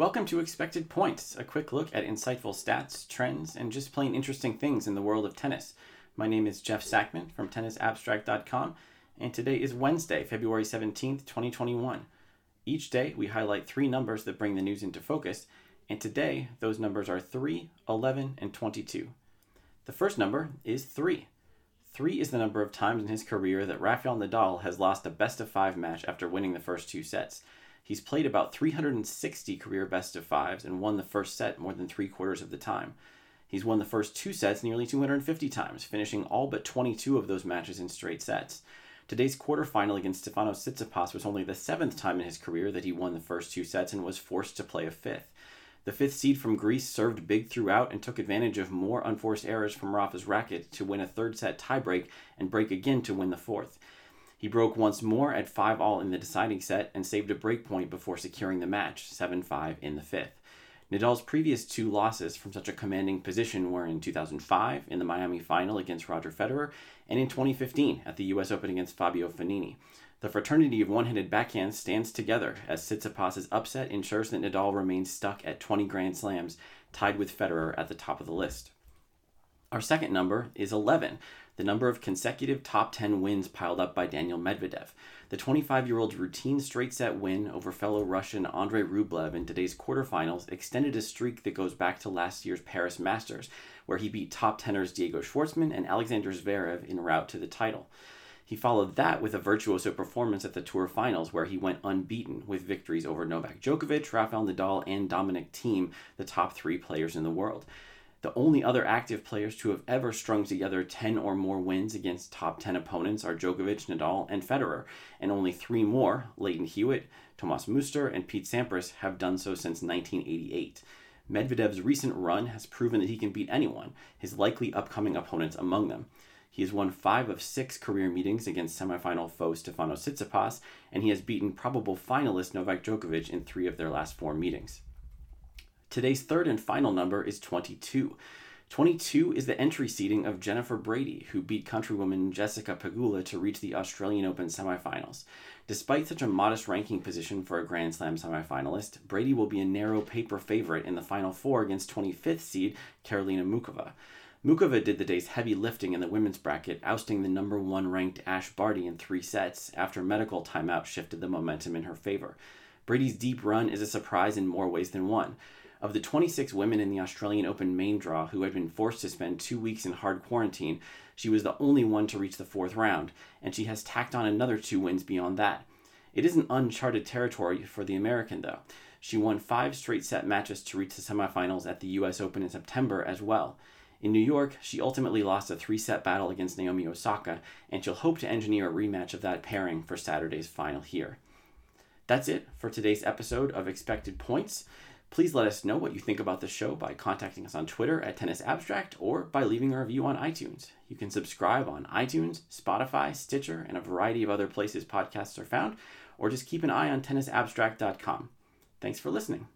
Welcome to Expected Points, a quick look at insightful stats, trends, and just plain interesting things in the world of tennis. My name is Jeff Sackmann from tennisabstract.com, and today is Wednesday, February 17th, 2021. Each day, we highlight three numbers that bring the news into focus, and today, those numbers are 3, 11, and 22. The first number is 3. 3 is the number of times in his career that Rafael Nadal has lost a best of 5 match after winning the first two sets. He's played about 360 career best of fives and won the first set more than three quarters of the time. He's won the first two sets nearly 250 times, finishing all but 22 of those matches in straight sets. Today's quarterfinal against Stefanos Tsitsipas was only the seventh time in his career that he won the first two sets and was forced to play a fifth. The fifth seed from Greece served big throughout and took advantage of more unforced errors from Rafa's racket to win a third set tiebreak and break again to win the fourth. He broke once more at 5 all in the deciding set and saved a break point before securing the match 7 5 in the fifth. Nadal's previous two losses from such a commanding position were in 2005 in the Miami final against Roger Federer and in 2015 at the US Open against Fabio Fognini. The fraternity of one-handed backhands stands together as Tsitsipas's upset ensures that Nadal remains stuck at 20 Grand Slams, tied with Federer at the top of the list. Our second number is 11, the number of consecutive top 10 wins piled up by Daniil Medvedev. The 25 year old's routine straight set win over fellow Russian Andrei Rublev in today's quarterfinals extended a streak that goes back to last year's Paris Masters, where he beat top tenors Diego Schwartzman and Alexander Zverev en route to the title. He followed that with a virtuoso performance at the Tour Finals, where he went unbeaten with victories over Novak Djokovic, Rafael Nadal, and Dominic Thiem, the top three players in the world. The only other active players to have ever strung together 10 or more wins against top 10 opponents are Djokovic, Nadal, and Federer, and only three more, Lleyton Hewitt, Thomas Muster, and Pete Sampras, have done so since 1988. Medvedev's recent run has proven that he can beat anyone, his likely upcoming opponents among them. He has won five of six career meetings against semifinal foe Stefanos Tsitsipas, and he has beaten probable finalist Novak Djokovic in three of their last four meetings. Today's third and final number is 22. 22 is the entry seeding of Jennifer Brady, who beat countrywoman Jessica Pegula to reach the Australian Open semifinals. Despite such a modest ranking position for a Grand Slam semifinalist, Brady will be a narrow paper favorite in the Final Four against 25th seed Karolina Muchova. Muchova did the day's heavy lifting in the women's bracket, ousting the number one ranked Ash Barty in three sets after medical timeout shifted the momentum in her favor. Brady's deep run is a surprise in more ways than one. Of the 26 women in the Australian Open main draw who had been forced to spend two weeks in hard quarantine, she was the only one to reach the fourth round, and she has tacked on another two wins beyond that. It isn't uncharted territory for the American, though. She won five straight set matches to reach the semifinals at the US Open in September as well. In New York, she ultimately lost a three set battle against Naomi Osaka, and she'll hope to engineer a rematch of that pairing for Saturday's final here. That's it for today's episode of Expected Points. Please let us know what you think about the show by contacting us on Twitter at Tennis Abstract or by leaving a review on iTunes. You can subscribe on iTunes, Spotify, Stitcher, and a variety of other places podcasts are found, or just keep an eye on tennisabstract.com. Thanks for listening.